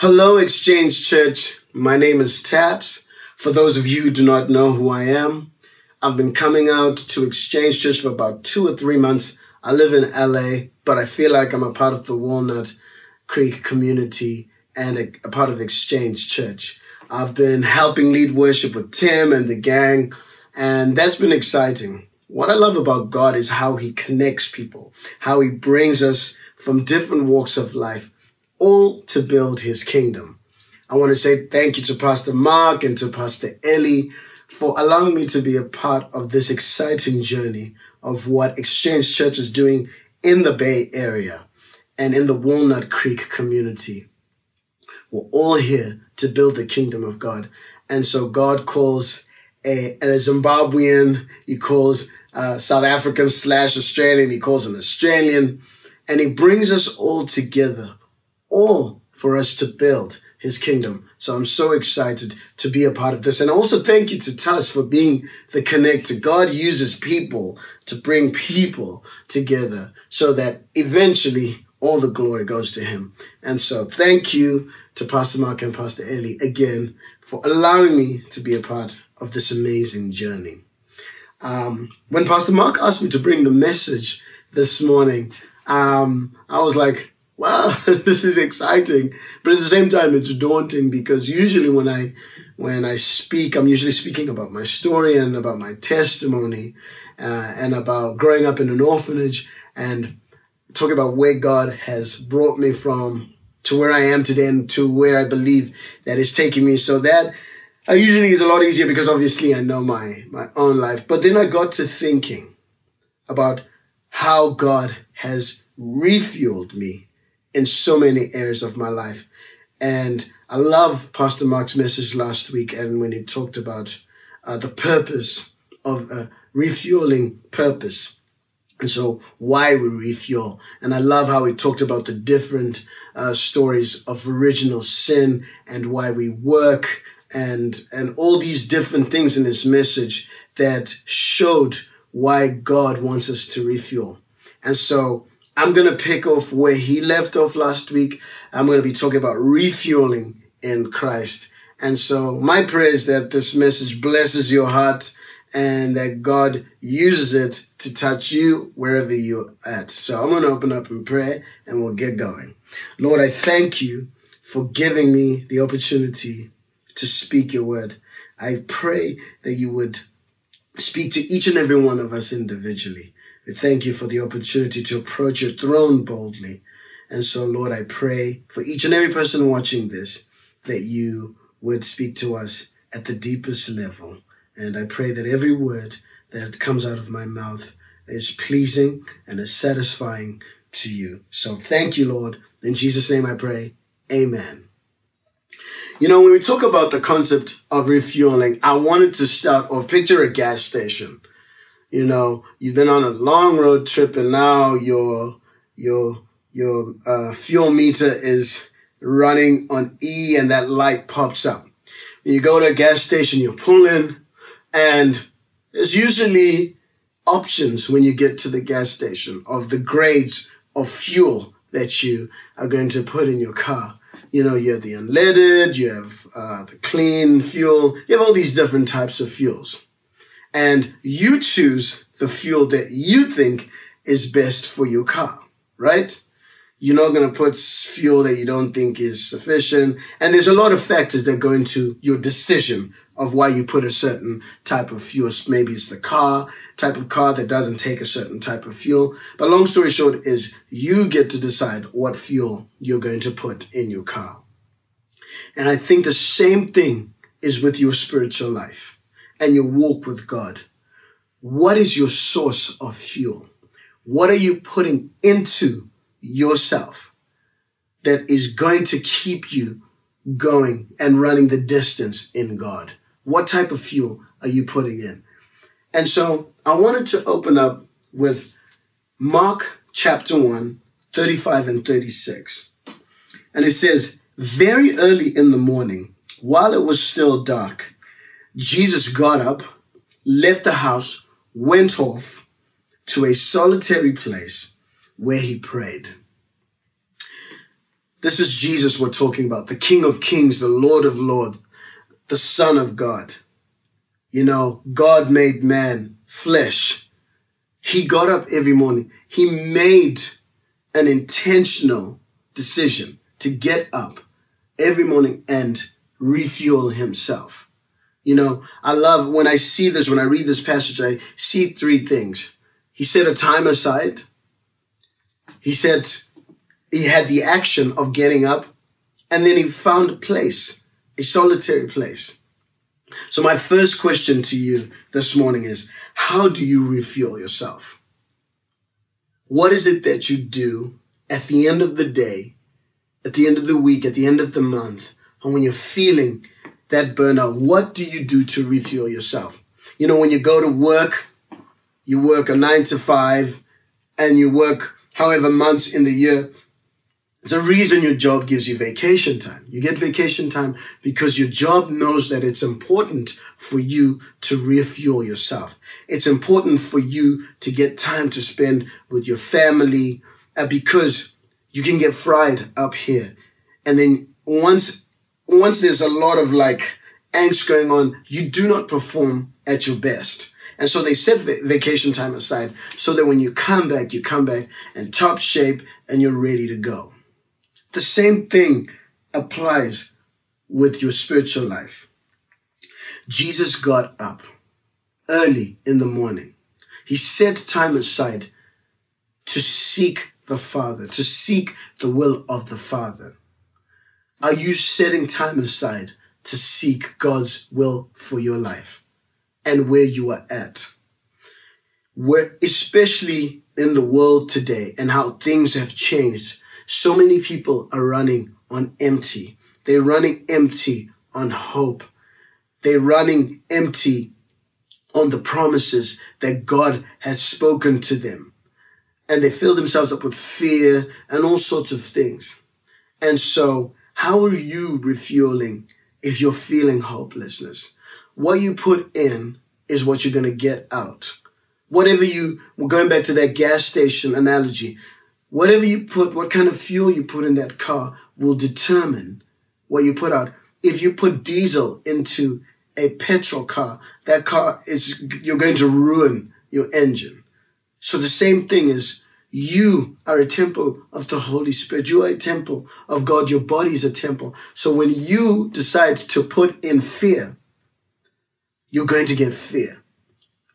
Hello, Exchange Church. My name is Taps. For those of you who do not know who I am, I've been coming out to Exchange Church for about two or three months. I live in LA, but I feel like I'm a part of the Walnut Creek community and a, a part of Exchange Church. I've been helping lead worship with Tim and the gang, and that's been exciting. What I love about God is how He connects people, how He brings us from different walks of life all to build his kingdom. I want to say thank you to Pastor Mark and to Pastor Ellie for allowing me to be a part of this exciting journey of what Exchange Church is doing in the Bay Area and in the Walnut Creek community. We're all here to build the kingdom of God. And so God calls a, a Zimbabwean, he calls a South African slash Australian, he calls an Australian, and he brings us all together all for us to build his kingdom. So I'm so excited to be a part of this. And also thank you to Tuss for being the connector. God uses people to bring people together so that eventually all the glory goes to him. And so thank you to Pastor Mark and Pastor Ellie again for allowing me to be a part of this amazing journey. Um, when Pastor Mark asked me to bring the message this morning, um, I was like, wow, this is exciting. But at the same time, it's daunting because usually when I when I speak, I'm usually speaking about my story and about my testimony uh, and about growing up in an orphanage and talking about where God has brought me from to where I am today and to where I believe that is taking me. So that uh, usually is a lot easier because obviously I know my my own life. But then I got to thinking about how God has refueled me in so many areas of my life. And I love Pastor Mark's message last week and when he talked about uh, the purpose of uh, refueling purpose. And so why we refuel. And I love how he talked about the different uh, stories of original sin and why we work and, and all these different things in his message that showed why God wants us to refuel. And so I'm going to pick off where he left off last week. I'm going to be talking about refueling in Christ. And so my prayer is that this message blesses your heart and that God uses it to touch you wherever you're at. So I'm going to open up in prayer and we'll get going. Lord, I thank you for giving me the opportunity to speak your word. I pray that you would speak to each and every one of us individually. We thank you for the opportunity to approach your throne boldly. And so, Lord, I pray for each and every person watching this that you would speak to us at the deepest level. And I pray that every word that comes out of my mouth is pleasing and is satisfying to you. So thank you, Lord. In Jesus' name I pray. Amen. You know, when we talk about the concept of refueling, I wanted to start off, picture a gas station you know, you've been on a long road trip and now your, your, your, uh, fuel meter is running on E and that light pops up. You go to a gas station, you pull in and there's usually options when you get to the gas station of the grades of fuel that you are going to put in your car. You know, you have the unleaded, you have uh, the clean fuel, you have all these different types of fuels and you choose the fuel that you think is best for your car, right? You're not going to put fuel that you don't think is sufficient. And there's a lot of factors that go into your decision of why you put a certain type of fuel. Maybe it's the car, type of car that doesn't take a certain type of fuel. But long story short is you get to decide what fuel you're going to put in your car. And I think the same thing is with your spiritual life and your walk with God. What is your source of fuel? What are you putting into yourself that is going to keep you going and running the distance in God? What type of fuel are you putting in? And so I wanted to open up with Mark chapter 1, 35 and 36. And it says, Very early in the morning, while it was still dark, Jesus got up, left the house, went off to a solitary place where he prayed. This is Jesus we're talking about, the King of Kings, the Lord of Lords, the Son of God. You know, God made man, flesh. He got up every morning. He made an intentional decision to get up every morning and refuel himself. You know, I love when I see this, when I read this passage, I see three things. He set a time aside. He said he had the action of getting up and then he found a place, a solitary place. So my first question to you this morning is, how do you refuel yourself? What is it that you do at the end of the day, at the end of the week, at the end of the month, and when you're feeling that burnout, what do you do to refuel yourself? You know, when you go to work, you work a nine to five and you work however months in the year. There's a reason your job gives you vacation time. You get vacation time because your job knows that it's important for you to refuel yourself. It's important for you to get time to spend with your family uh, because you can get fried up here. And then once, once there's a lot of like angst going on, you do not perform at your best. And so they set vacation time aside so that when you come back, you come back in top shape and you're ready to go. The same thing applies with your spiritual life. Jesus got up early in the morning. He set time aside to seek the Father, to seek the will of the Father. Are you setting time aside to seek God's will for your life and where you are at? Where, especially in the world today and how things have changed so many people are running on empty. They're running empty on hope. They're running empty on the promises that God has spoken to them. And they fill themselves up with fear and all sorts of things. And so, how are you refueling if you're feeling hopelessness? What you put in is what you're going to get out. Whatever you, going back to that gas station analogy. Whatever you put, what kind of fuel you put in that car will determine what you put out. If you put diesel into a petrol car, that car is, you're going to ruin your engine. So the same thing is, you are a temple of the Holy Spirit. You are a temple of God. Your body is a temple. So when you decide to put in fear, you're going to get fear.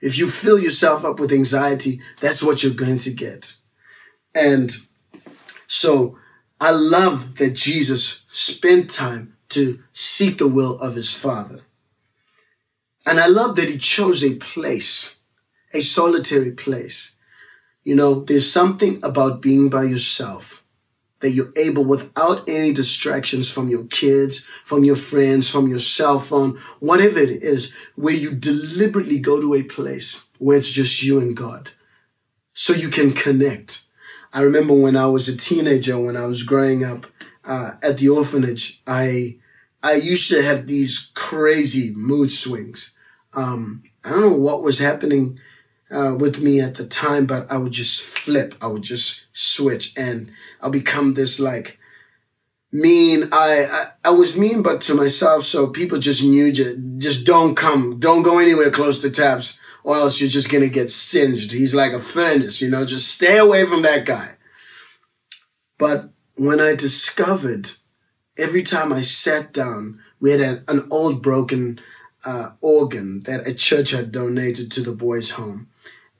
If you fill yourself up with anxiety, that's what you're going to get. And so I love that Jesus spent time to seek the will of his Father. And I love that he chose a place, a solitary place. You know, there's something about being by yourself that you're able without any distractions from your kids, from your friends, from your cell phone, whatever it is, where you deliberately go to a place where it's just you and God so you can connect I remember when I was a teenager, when I was growing up uh, at the orphanage, I I used to have these crazy mood swings. Um, I don't know what was happening uh, with me at the time, but I would just flip. I would just switch, and I'll become this like mean. I, I I was mean, but to myself. So people just knew, just, just don't come, don't go anywhere close to Taps or else you're just gonna get singed. He's like a furnace, you know, just stay away from that guy. But when I discovered every time I sat down, we had an, an old broken uh, organ that a church had donated to the boys' home.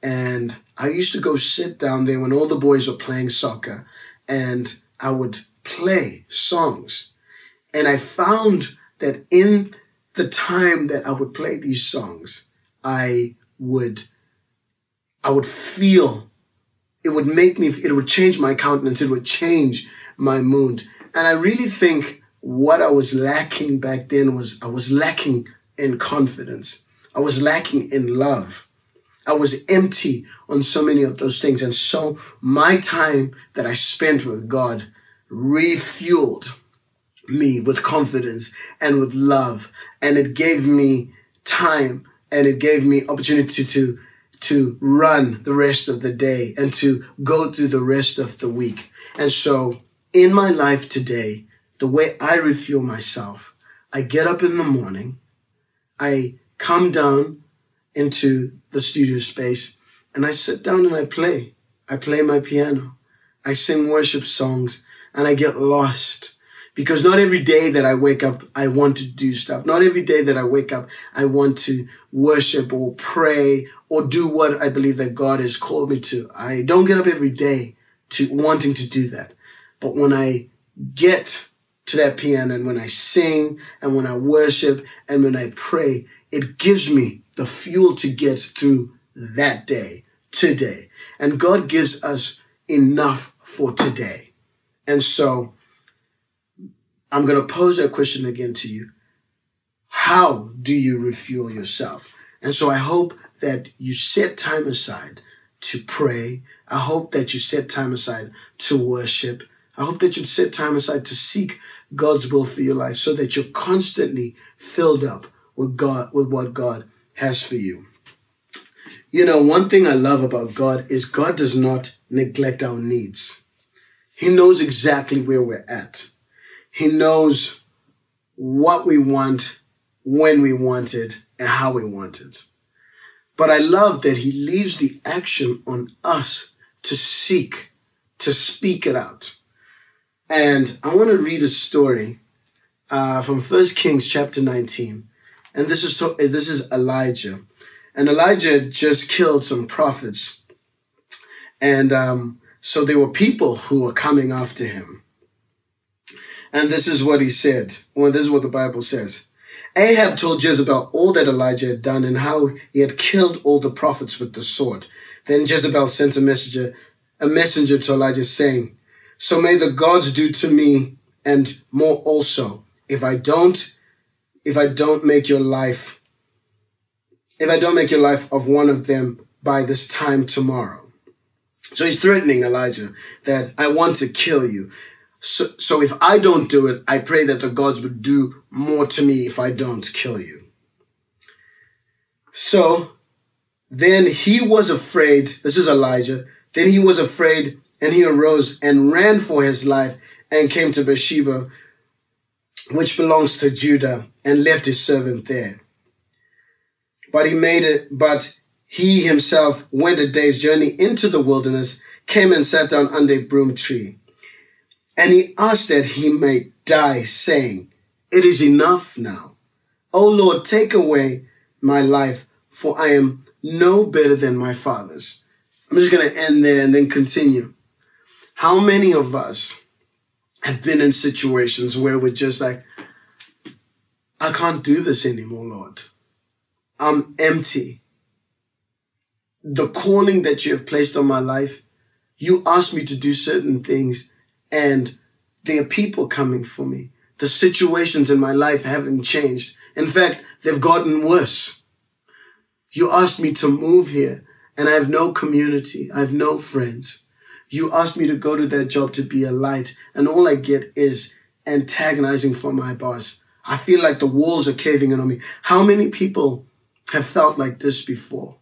And I used to go sit down there when all the boys were playing soccer and I would play songs. And I found that in the time that I would play these songs, I would I would feel it would make me it would change my countenance it would change my mood. And i really think what i was lacking back then was i was lacking in confidence. I was lacking in love i was empty on so many of those things and so my time that i spent with god refueled me with confidence and with love and it gave me time and it gave me opportunity to to run the rest of the day and to go through the rest of the week. And so in my life today, the way I refuel myself, I get up in the morning, I come down into the studio space, and I sit down and I play. I play my piano. I sing worship songs and I get lost because not every day that I wake up, I want to do stuff. Not every day that I wake up, I want to worship or pray or do what I believe that God has called me to. I don't get up every day to wanting to do that. But when I get to that piano and when I sing and when I worship and when I pray, it gives me the fuel to get through that day, today. And God gives us enough for today. And so I'm going to pose that question again to you. How do you refuel yourself? And so I hope that you set time aside to pray. I hope that you set time aside to worship. I hope that you set time aside to seek God's will for your life so that you're constantly filled up with God, with what God has for you. You know, one thing I love about God is God does not neglect our needs. He knows exactly where we're at. He knows what we want, when we want it, and how we want it. But I love that he leaves the action on us to seek, to speak it out. And I want to read a story uh, from First Kings chapter 19. And this is, to, this is Elijah. And Elijah just killed some prophets. And um, so there were people who were coming after him. And this is what he said. Well, this is what the Bible says. Ahab told Jezebel all that Elijah had done and how he had killed all the prophets with the sword. Then Jezebel sent a messenger, a messenger to Elijah saying, So may the gods do to me and more also, if I don't, if I don't make your life if I don't make your life of one of them by this time tomorrow. So he's threatening Elijah that I want to kill you. So, so if I don't do it, I pray that the gods would do more to me if I don't kill you. So then he was afraid. This is Elijah. Then he was afraid and he arose and ran for his life and came to Beersheba, which belongs to Judah, and left his servant there. But he made it, but he himself went a day's journey into the wilderness, came and sat down under a broom tree. And he asked that he may die, saying, It is enough now. O Lord, take away my life, for I am no better than my fathers. I'm just going to end there and then continue. How many of us have been in situations where we're just like, I can't do this anymore, Lord. I'm empty. The calling that you have placed on my life, you asked me to do certain things, and there are people coming for me. The situations in my life haven't changed. In fact, they've gotten worse. You asked me to move here, and I have no community. I have no friends. You asked me to go to that job to be a light, and all I get is antagonizing from my boss. I feel like the walls are caving in on me. How many people have felt like this before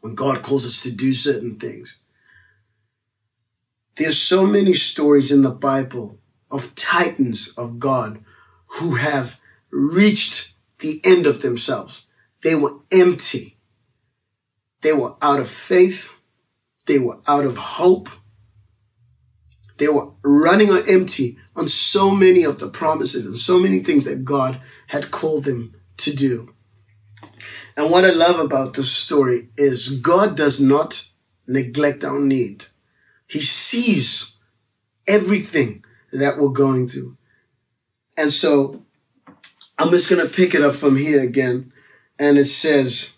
when God calls us to do certain things. There's so many stories in the Bible of titans of God who have reached the end of themselves. They were empty. They were out of faith. They were out of hope. They were running on empty on so many of the promises and so many things that God had called them to do. And what I love about this story is God does not neglect our need. He sees everything that we're going through. And so I'm just going to pick it up from here again. And it says,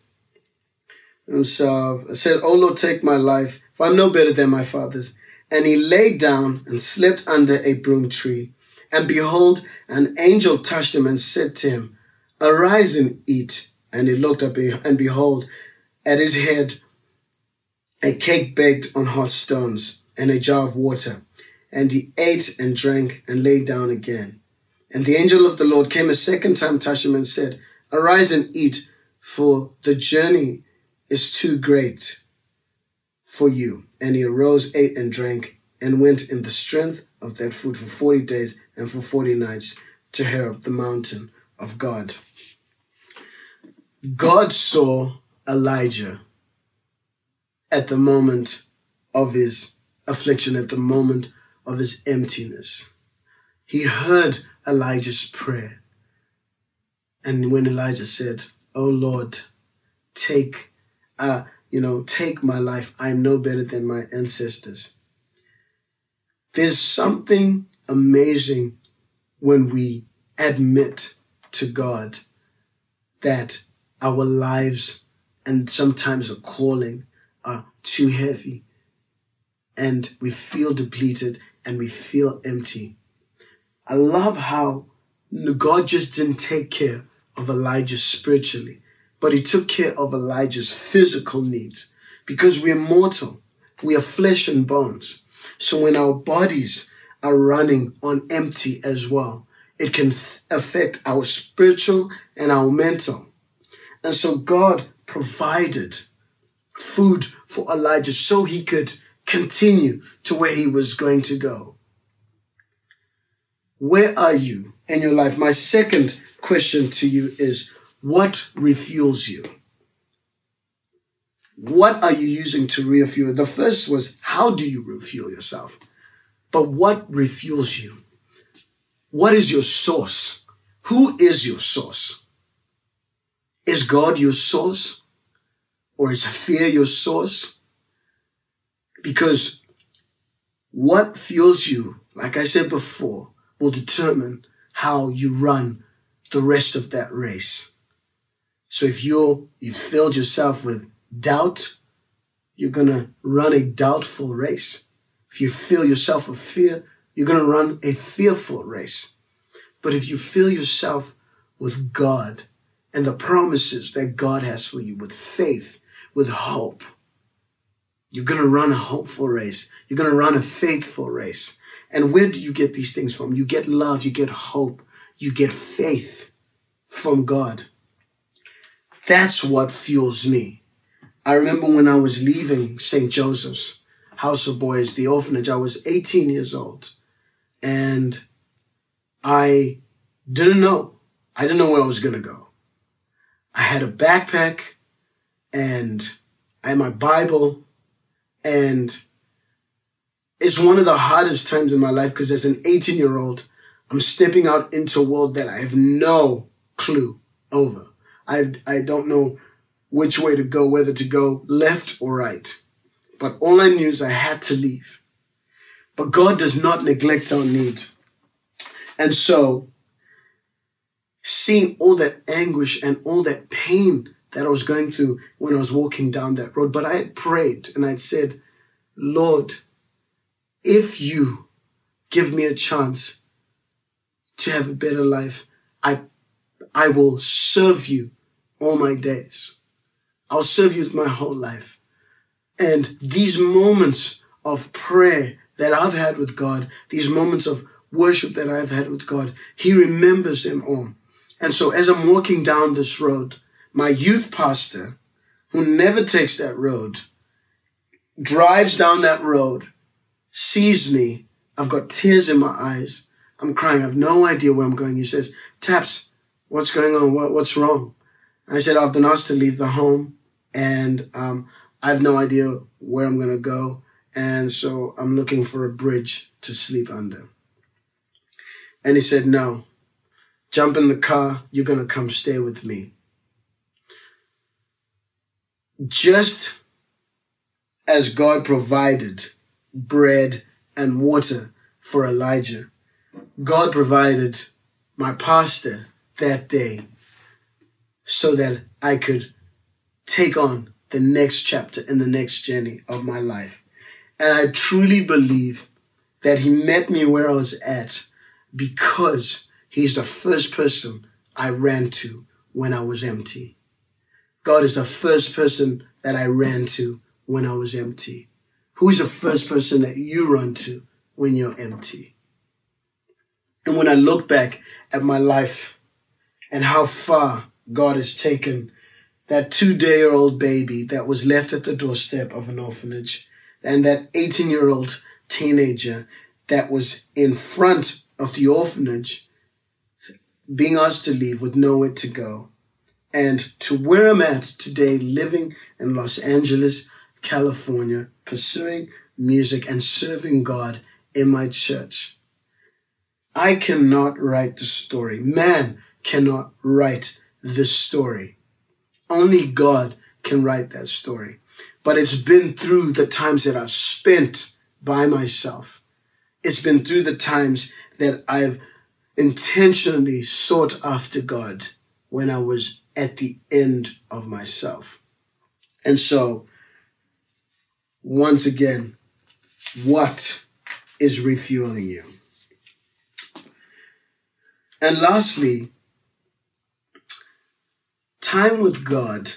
it said, Oh Lord, take my life, for I'm no better than my father's. And he lay down and slept under a broom tree. And behold, an angel touched him and said to him, Arise and eat. And he looked up, and behold, at his head a cake baked on hot stones and a jar of water. And he ate and drank and lay down again. And the angel of the Lord came a second time, touched him, and said, Arise and eat, for the journey is too great for you. And he arose, ate, and drank, and went in the strength of that food for 40 days and for 40 nights to Horeb, the mountain of God. God saw Elijah at the moment of his affliction, at the moment of his emptiness. He heard Elijah's prayer. And when Elijah said, Oh Lord, take, uh, you know, take my life. I'm no better than my ancestors. There's something amazing when we admit to God that our lives and sometimes a calling are too heavy and we feel depleted and we feel empty. I love how God just didn't take care of Elijah spiritually, but he took care of Elijah's physical needs because we are mortal. We are flesh and bones. So when our bodies are running on empty as well, it can affect our spiritual and our mental. And so God provided food for Elijah so he could continue to where he was going to go. Where are you in your life? My second question to you is what refuels you? What are you using to refuel? The first was how do you refuel yourself? But what refuels you? What is your source? Who is your source? Is God your source? Or is fear your source? Because what fuels you, like I said before, will determine how you run the rest of that race. So if you're, you filled yourself with doubt, you're gonna run a doubtful race. If you fill yourself with fear, you're gonna run a fearful race. But if you fill yourself with God and the promises that God has for you, with faith, with hope, you're going to run a hopeful race. You're going to run a faithful race. And where do you get these things from? You get love, you get hope, you get faith from God. That's what fuels me. I remember when I was leaving St. Joseph's House of Boys, the orphanage, I was 18 years old. And I didn't know. I didn't know where I was going to go. I had a backpack and I had my Bible and it's one of the hardest times in my life because as an 18 year old, I'm stepping out into a world that I have no clue over. I, I don't know which way to go, whether to go left or right. But all I knew is I had to leave. But God does not neglect our needs. And so, seeing all that anguish and all that pain that I was going through when I was walking down that road. But I had prayed and I'd said, Lord, if you give me a chance to have a better life, I, I will serve you all my days. I'll serve you with my whole life. And these moments of prayer that I've had with God, these moments of worship that I've had with God, He remembers them all. And so as I'm walking down this road, my youth pastor, who never takes that road, drives down that road, sees me. I've got tears in my eyes. I'm crying. I have no idea where I'm going. He says, Taps, what's going on? What, what's wrong? I said, I've been asked to leave the home and um, I have no idea where I'm going to go. And so I'm looking for a bridge to sleep under. And he said, No, jump in the car. You're going to come stay with me just as God provided bread and water for Elijah, God provided my pastor that day so that I could take on the next chapter in the next journey of my life. And I truly believe that he met me where I was at because he's the first person I ran to when I was empty. God is the first person that I ran to when I was empty. Who is the first person that you run to when you're empty? And when I look back at my life and how far God has taken that two day year old baby that was left at the doorstep of an orphanage and that 18 year old teenager that was in front of the orphanage being asked to leave with nowhere to go. And to where I'm at today, living in Los Angeles, California, pursuing music and serving God in my church. I cannot write the story. Man cannot write this story. Only God can write that story. But it's been through the times that I've spent by myself. It's been through the times that I've intentionally sought after God when I was at the end of myself. And so, once again, what is refueling you? And lastly, time with God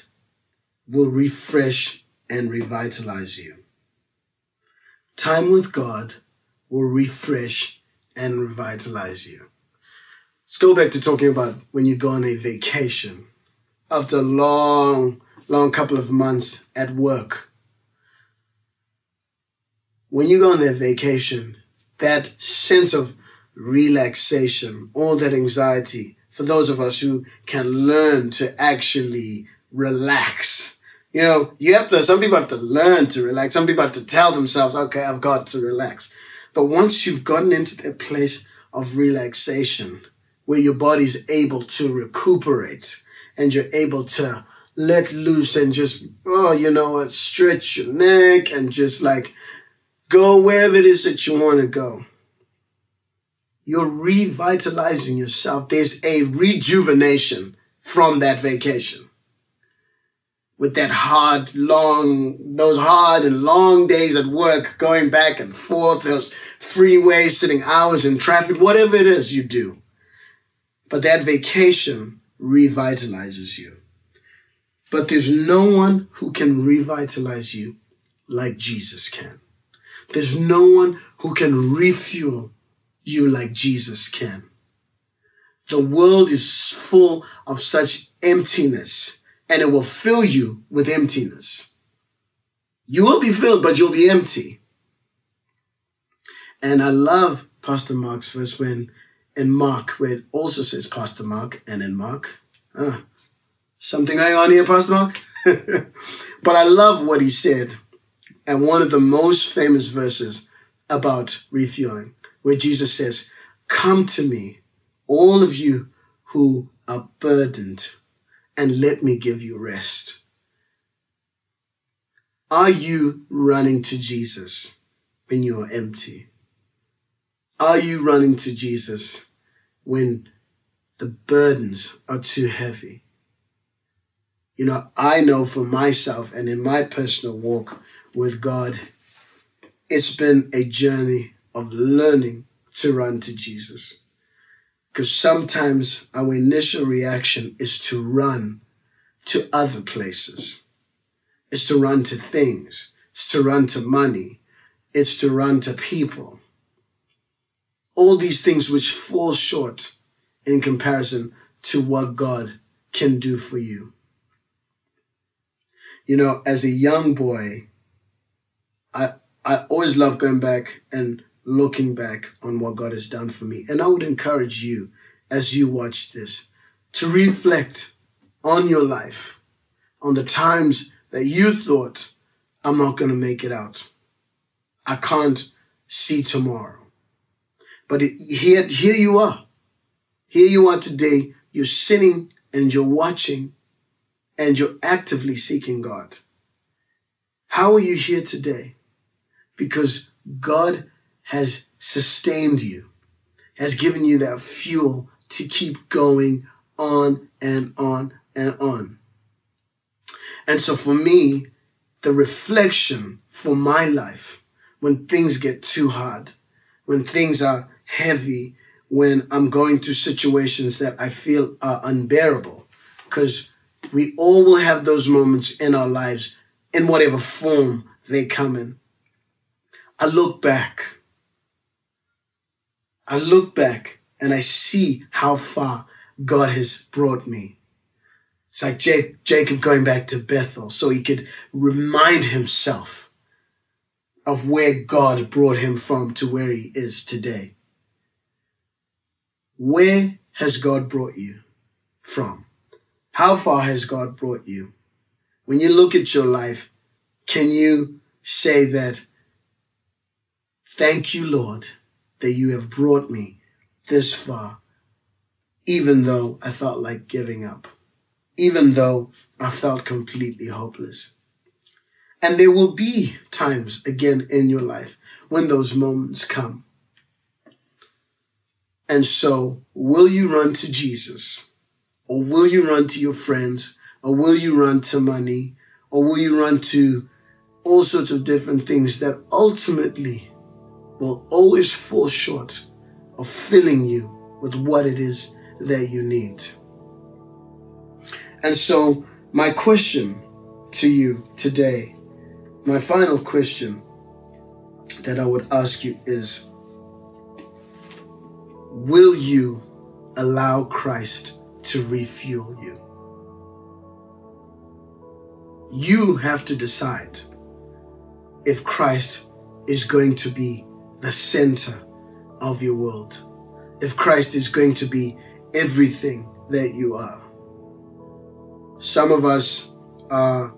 will refresh and revitalize you. Time with God will refresh and revitalize you. Let's go back to talking about when you go on a vacation. After a long, long couple of months at work, when you go on that vacation, that sense of relaxation, all that anxiety, for those of us who can learn to actually relax. You know, you have to, some people have to learn to relax. Some people have to tell themselves, okay, I've got to relax. But once you've gotten into that place of relaxation, where your body's able to recuperate and you're able to let loose and just, oh, you know stretch your neck and just like go wherever it is that you want to go. You're revitalizing yourself. There's a rejuvenation from that vacation. With that hard, long, those hard and long days at work, going back and forth, those freeways, sitting hours in traffic, whatever it is you do but that vacation revitalizes you. But there's no one who can revitalize you like Jesus can. There's no one who can refuel you like Jesus can. The world is full of such emptiness and it will fill you with emptiness. You will be filled, but you'll be empty. And I love Pastor Mark's verse when in Mark, where it also says Pastor Mark, and in Mark, uh, something going on here, Pastor Mark? but I love what he said, and one of the most famous verses about refueling, where Jesus says, Come to me, all of you who are burdened, and let me give you rest. Are you running to Jesus when you are empty? Are you running to Jesus when the burdens are too heavy? You know, I know for myself and in my personal walk with God, it's been a journey of learning to run to Jesus. Because sometimes our initial reaction is to run to other places. It's to run to things. It's to run to money. It's to run to people all these things which fall short in comparison to what God can do for you. You know, as a young boy, I I always love going back and looking back on what God has done for me. And I would encourage you as you watch this to reflect on your life, on the times that you thought, I'm not going to make it out. I can't see tomorrow. But it, here, here you are. Here you are today. You're sitting and you're watching and you're actively seeking God. How are you here today? Because God has sustained you, has given you that fuel to keep going on and on and on. And so for me, the reflection for my life when things get too hard, when things are heavy when I'm going through situations that I feel are unbearable. Because we all will have those moments in our lives in whatever form they come in. I look back. I look back and I see how far God has brought me. It's like Jacob going back to Bethel so he could remind himself of where God brought him from to where he is today. Where has God brought you from? How far has God brought you? When you look at your life, can you say that, thank you, Lord, that you have brought me this far, even though I felt like giving up, even though I felt completely hopeless. And there will be times again in your life when those moments come. And so, will you run to Jesus? Or will you run to your friends? Or will you run to money? Or will you run to all sorts of different things that ultimately will always fall short of filling you with what it is that you need? And so, my question to you today, my final question that I would ask you is Will you allow Christ to refuel you? You have to decide if Christ is going to be the center of your world, if Christ is going to be everything that you are. Some of us are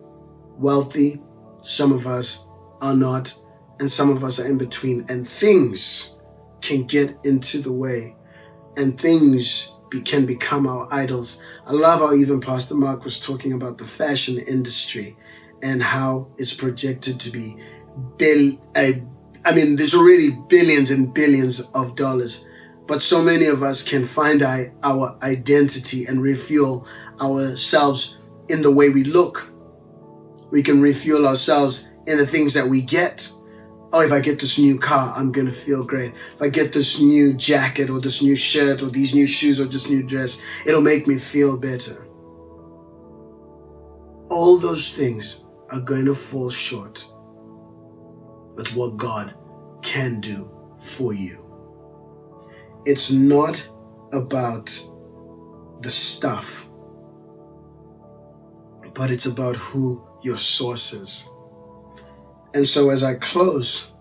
wealthy, some of us are not, and some of us are in between. And things can get into the way, and things be, can become our idols. I love how even Pastor Mark was talking about the fashion industry and how it's projected to be bill. Uh, I mean, there's already billions and billions of dollars, but so many of us can find our identity and refuel ourselves in the way we look. We can refuel ourselves in the things that we get. Oh, if I get this new car, I'm gonna feel great. If I get this new jacket or this new shirt or these new shoes or this new dress, it'll make me feel better. All those things are going to fall short with what God can do for you. It's not about the stuff but it's about who your source is. And so as I close,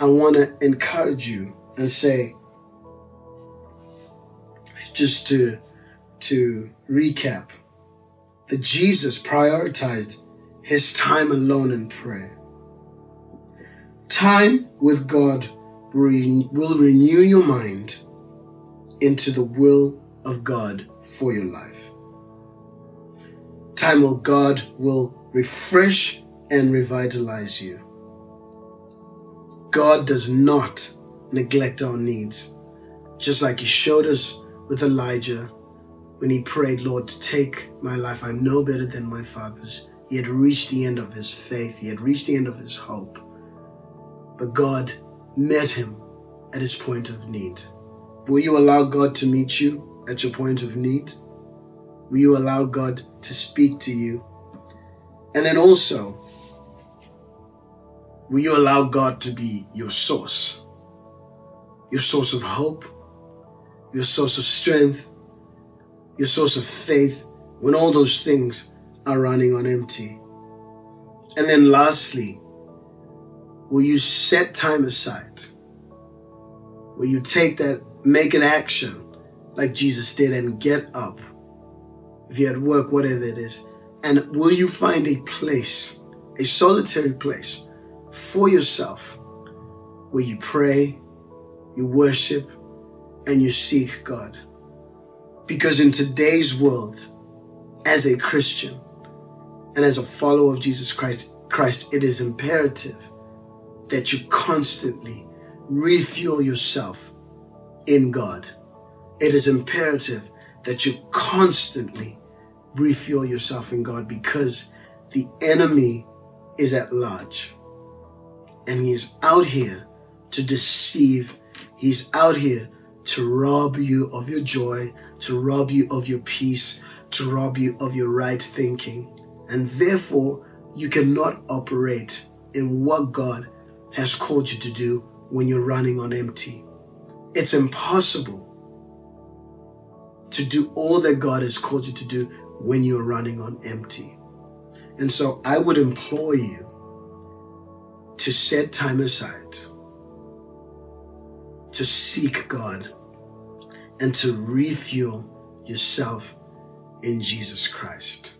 I want to encourage you and say, just to, to recap, that Jesus prioritized his time alone in prayer. Time with God will renew your mind into the will of God for your life time with God will refresh and revitalize you. God does not neglect our needs, just like He showed us with Elijah when he prayed, Lord, take my life. I'm no better than my father's. He had reached the end of his faith, he had reached the end of his hope. But God met him at his point of need. Will you allow God to meet you at your point of need? Will you allow God to speak to you? And then also, will you allow God to be your source? Your source of hope, your source of strength, your source of faith when all those things are running on empty. And then lastly, will you set time aside? Will you take that, make an action like Jesus did and get up if you're at work, whatever it is. And will you find a place, a solitary place for yourself where you pray, you worship, and you seek God? Because in today's world, as a Christian and as a follower of Jesus Christ, Christ, it is imperative that you constantly refuel yourself in God. It is imperative that you constantly refuel yourself in God because the enemy is at large and he's out here to deceive. He's out here to rob you of your joy, to rob you of your peace, to rob you of your right thinking. And therefore, you cannot operate in what God has called you to do when you're running on empty. It's impossible to do all that God has called you to do when you're running on empty. And so I would implore you to set time aside to seek God and to refuel yourself in Jesus Christ.